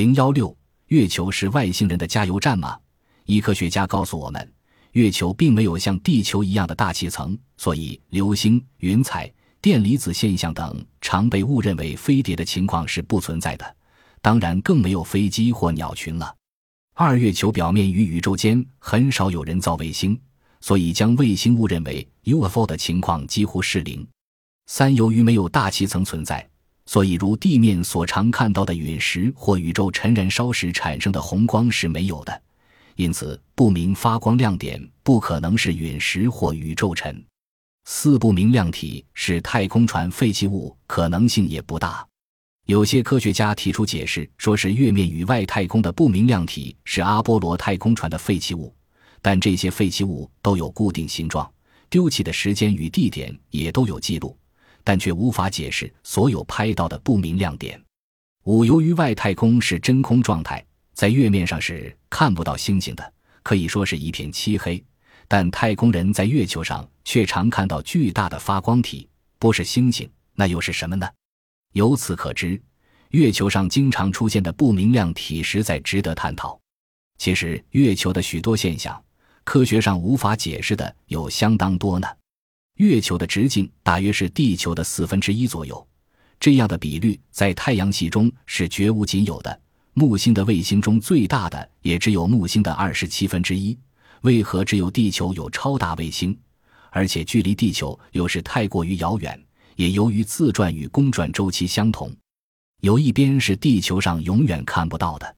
零幺六，月球是外星人的加油站吗？一科学家告诉我们，月球并没有像地球一样的大气层，所以流星、云彩、电离子现象等常被误认为飞碟的情况是不存在的。当然，更没有飞机或鸟群了。二，月球表面与宇宙间很少有人造卫星，所以将卫星误认为 UFO 的情况几乎是零。三，由于没有大气层存在，所以如地面所常看到的陨石或宇宙尘燃烧时产生的红光是没有的，因此不明发光亮点不可能是陨石或宇宙尘。四，不明亮体是太空船废弃物，可能性也不大。有些科学家提出解释，说是月面与外太空的不明亮体是阿波罗太空船的废弃物，但这些废弃物都有固定形状，丢弃的时间与地点也都有记录，但却无法解释所有拍到的不明亮点。五，由于外太空是真空状态，在月面上是看不到星星的，可以说是一片漆黑。但太空人在月球上却常看到巨大的发光体，不是星星，那又是什么呢？由此可知，月球上经常出现的不明亮体实在值得探讨。其实，月球的许多现象，科学上无法解释的有相当多呢。月球的直径大约是地球的四分之一左右，这样的比率在太阳系中是绝无仅有的。木星的卫星中最大的也只有木星的二十七分之一。为何只有地球有超大卫星，而且距离地球又是太过于遥远？也由于自转与公转周期相同，有一边是地球上永远看不到的。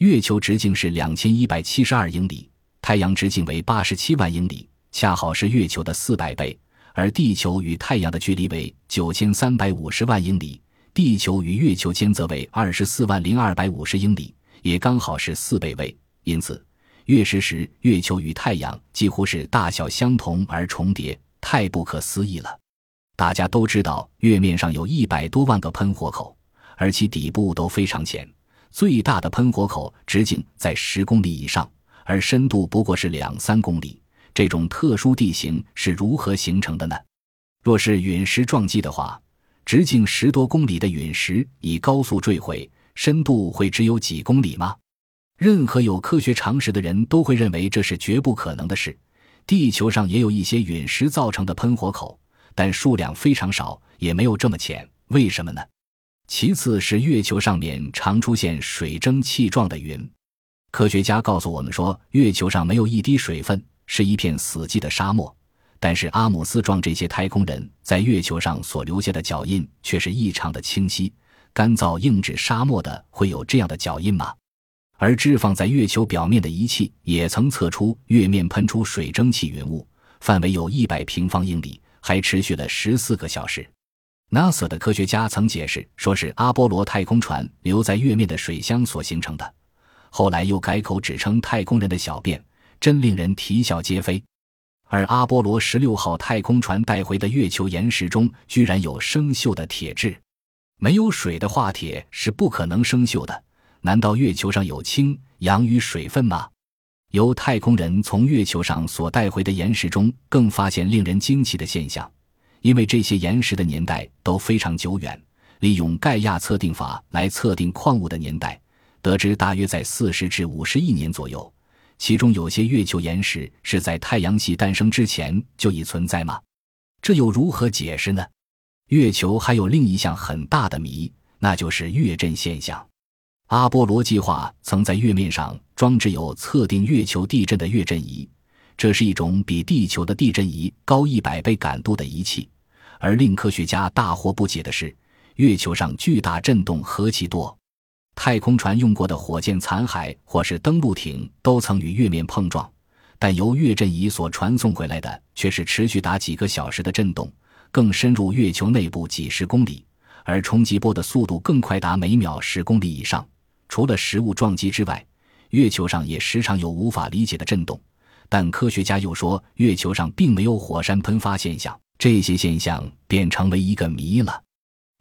月球直径是两千一百七十二英里，太阳直径为八十七万英里，恰好是月球的四百倍。而地球与太阳的距离为九千三百五十万英里，地球与月球间则为二十四万零二百五十英里，也刚好是四倍位。因此，月食时月球与太阳几乎是大小相同而重叠，太不可思议了。大家都知道，月面上有一百多万个喷火口，而其底部都非常浅。最大的喷火口直径在十公里以上，而深度不过是两三公里。这种特殊地形是如何形成的呢？若是陨石撞击的话，直径十多公里的陨石以高速坠毁，深度会只有几公里吗？任何有科学常识的人都会认为这是绝不可能的事。地球上也有一些陨石造成的喷火口。但数量非常少，也没有这么浅，为什么呢？其次是月球上面常出现水蒸气状的云。科学家告诉我们说，月球上没有一滴水分，是一片死寂的沙漠。但是阿姆斯壮这些太空人在月球上所留下的脚印却是异常的清晰。干燥硬质沙漠的会有这样的脚印吗？而置放在月球表面的仪器也曾测出月面喷出水蒸气云雾，范围有一百平方英里。还持续了十四个小时。NASA 的科学家曾解释说是阿波罗太空船留在月面的水箱所形成的，后来又改口指称太空人的小便，真令人啼笑皆非。而阿波罗十六号太空船带回的月球岩石中居然有生锈的铁质，没有水的化铁是不可能生锈的。难道月球上有氢、氧与水分吗？由太空人从月球上所带回的岩石中，更发现令人惊奇的现象，因为这些岩石的年代都非常久远。利用盖亚测定法来测定矿物的年代，得知大约在四十至五十亿年左右。其中有些月球岩石是在太阳系诞生之前就已存在吗？这又如何解释呢？月球还有另一项很大的谜，那就是月震现象。阿波罗计划曾在月面上装置有测定月球地震的月震仪，这是一种比地球的地震仪高一百倍感度的仪器。而令科学家大惑不解的是，月球上巨大震动何其多，太空船用过的火箭残骸或是登陆艇都曾与月面碰撞，但由月震仪所传送回来的却是持续达几个小时的震动，更深入月球内部几十公里，而冲击波的速度更快达每秒十公里。以上。除了食物撞击之外，月球上也时常有无法理解的震动。但科学家又说，月球上并没有火山喷发现象，这些现象便成为一个谜了。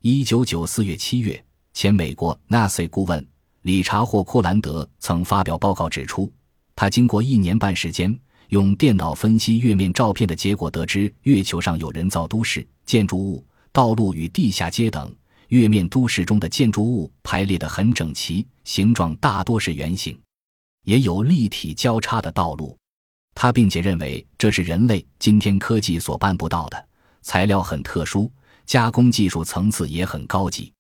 一九九四月七月，前美国 NASA 顾问理查霍库兰德曾发表报告指出，他经过一年半时间用电脑分析月面照片的结果，得知月球上有人造都市、建筑物、道路与地下街等。月面都市中的建筑物排列得很整齐，形状大多是圆形，也有立体交叉的道路。他并且认为这是人类今天科技所办不到的，材料很特殊，加工技术层次也很高级。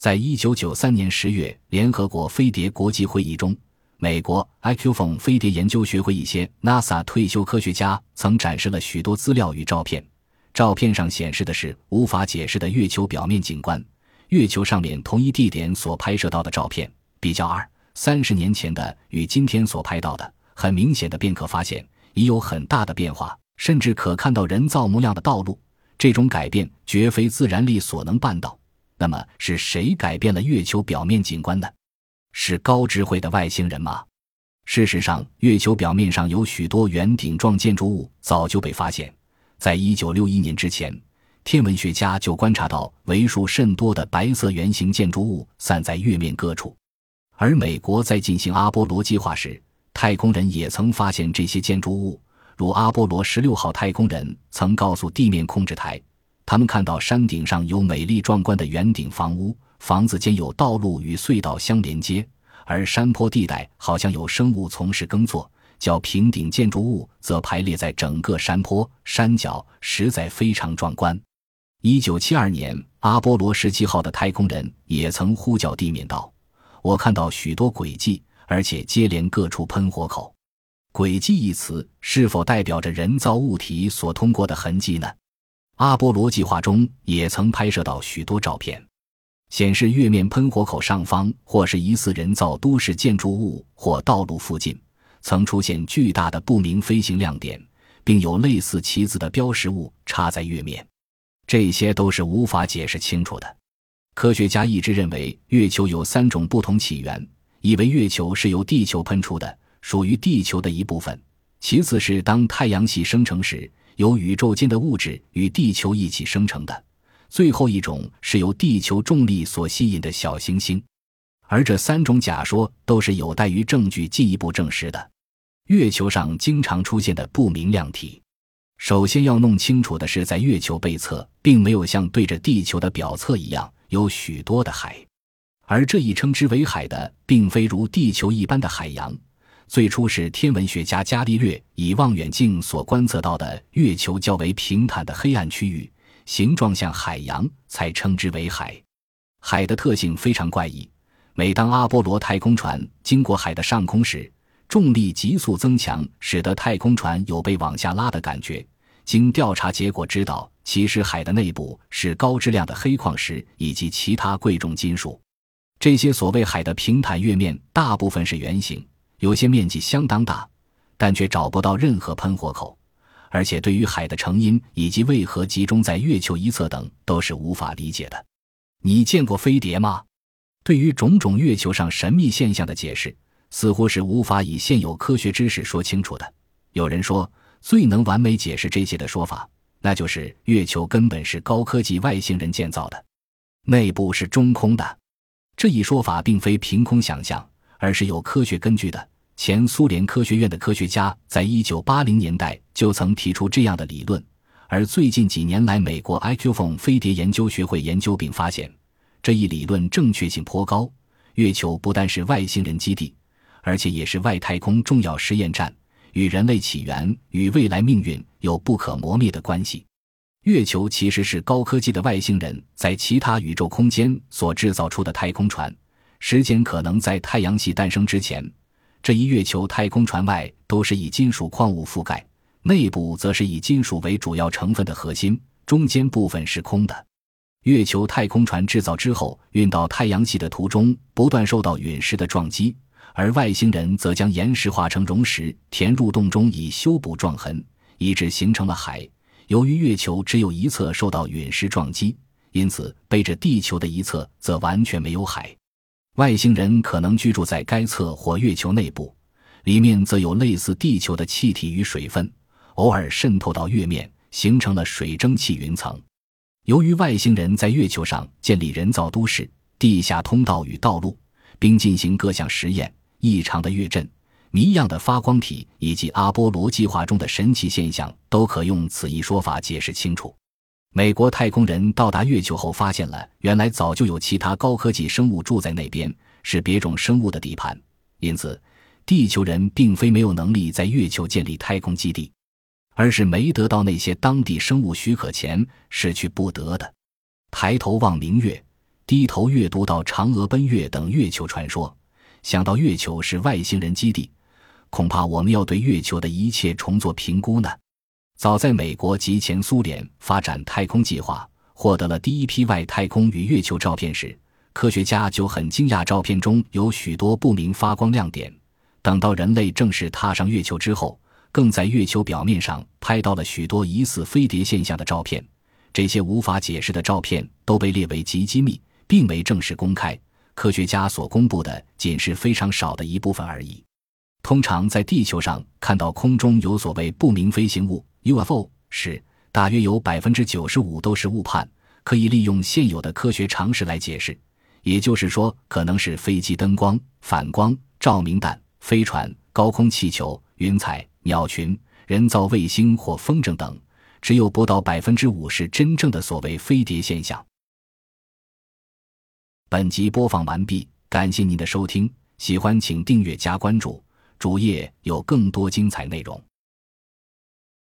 在一九九三年十月，联合国飞碟国际会议中，美国 IQ 风飞碟研究学会一些 NASA 退休科学家曾展示了许多资料与照片。照片上显示的是无法解释的月球表面景观。月球上面同一地点所拍摄到的照片，比较二三十年前的与今天所拍到的，很明显的便可发现已有很大的变化，甚至可看到人造模样的道路。这种改变绝非自然力所能办到。那么是谁改变了月球表面景观呢？是高智慧的外星人吗？事实上，月球表面上有许多圆顶状建筑物早就被发现。在一九六一年之前，天文学家就观察到为数甚多的白色圆形建筑物散在月面各处。而美国在进行阿波罗计划时，太空人也曾发现这些建筑物，如阿波罗十六号太空人曾告诉地面控制台。他们看到山顶上有美丽壮观的圆顶房屋，房子间有道路与隧道相连接，而山坡地带好像有生物从事耕作。较平顶建筑物则排列在整个山坡山脚，实在非常壮观。一九七二年，阿波罗十七号的太空人也曾呼叫地面道：“我看到许多轨迹，而且接连各处喷火口。”轨迹一词是否代表着人造物体所通过的痕迹呢？阿波罗计划中也曾拍摄到许多照片，显示月面喷火口上方或是疑似人造都市建筑物或道路附近，曾出现巨大的不明飞行亮点，并有类似旗子的标识物插在月面。这些都是无法解释清楚的。科学家一直认为月球有三种不同起源：以为月球是由地球喷出的，属于地球的一部分；其次是当太阳系生成时。由宇宙间的物质与地球一起生成的，最后一种是由地球重力所吸引的小行星，而这三种假说都是有待于证据进一步证实的。月球上经常出现的不明亮体，首先要弄清楚的是，在月球背侧并没有像对着地球的表侧一样有许多的海，而这一称之为海的，并非如地球一般的海洋。最初是天文学家伽利略以望远镜所观测到的月球较为平坦的黑暗区域，形状像海洋，才称之为海。海的特性非常怪异，每当阿波罗太空船经过海的上空时，重力急速增强，使得太空船有被往下拉的感觉。经调查结果知道，其实海的内部是高质量的黑矿石以及其他贵重金属。这些所谓海的平坦月面，大部分是圆形。有些面积相当大，但却找不到任何喷火口，而且对于海的成因以及为何集中在月球一侧等都是无法理解的。你见过飞碟吗？对于种种月球上神秘现象的解释，似乎是无法以现有科学知识说清楚的。有人说，最能完美解释这些的说法，那就是月球根本是高科技外星人建造的，内部是中空的。这一说法并非凭空想象。而是有科学根据的。前苏联科学院的科学家在一九八零年代就曾提出这样的理论，而最近几年来，美国 IQ 风飞碟研究学会研究并发现，这一理论正确性颇高。月球不但是外星人基地，而且也是外太空重要实验站，与人类起源与未来命运有不可磨灭的关系。月球其实是高科技的外星人在其他宇宙空间所制造出的太空船。时间可能在太阳系诞生之前，这一月球太空船外都是以金属矿物覆盖，内部则是以金属为主要成分的核心，中间部分是空的。月球太空船制造之后，运到太阳系的途中，不断受到陨石的撞击，而外星人则将岩石化成溶石，填入洞中以修补撞痕，以致形成了海。由于月球只有一侧受到陨石撞击，因此背着地球的一侧则完全没有海。外星人可能居住在该侧或月球内部，里面则有类似地球的气体与水分，偶尔渗透到月面，形成了水蒸气云层。由于外星人在月球上建立人造都市、地下通道与道路，并进行各项实验，异常的月震、谜样的发光体以及阿波罗计划中的神奇现象，都可用此一说法解释清楚。美国太空人到达月球后，发现了原来早就有其他高科技生物住在那边，是别种生物的地盘。因此，地球人并非没有能力在月球建立太空基地，而是没得到那些当地生物许可前是去不得的。抬头望明月，低头阅读到嫦娥奔月等月球传说，想到月球是外星人基地，恐怕我们要对月球的一切重做评估呢。早在美国及前苏联发展太空计划，获得了第一批外太空与月球照片时，科学家就很惊讶，照片中有许多不明发光亮点。等到人类正式踏上月球之后，更在月球表面上拍到了许多疑似飞碟现象的照片。这些无法解释的照片都被列为极机密，并未正式公开。科学家所公布的仅是非常少的一部分而已。通常在地球上看到空中有所谓不明飞行物。UFO 是大约有百分之九十五都是误判，可以利用现有的科学常识来解释。也就是说，可能是飞机灯光、反光、照明弹、飞船、高空气球、云彩、鸟群、人造卫星或风筝等。只有不到百分之五是真正的所谓飞碟现象。本集播放完毕，感谢您的收听，喜欢请订阅加关注，主页有更多精彩内容。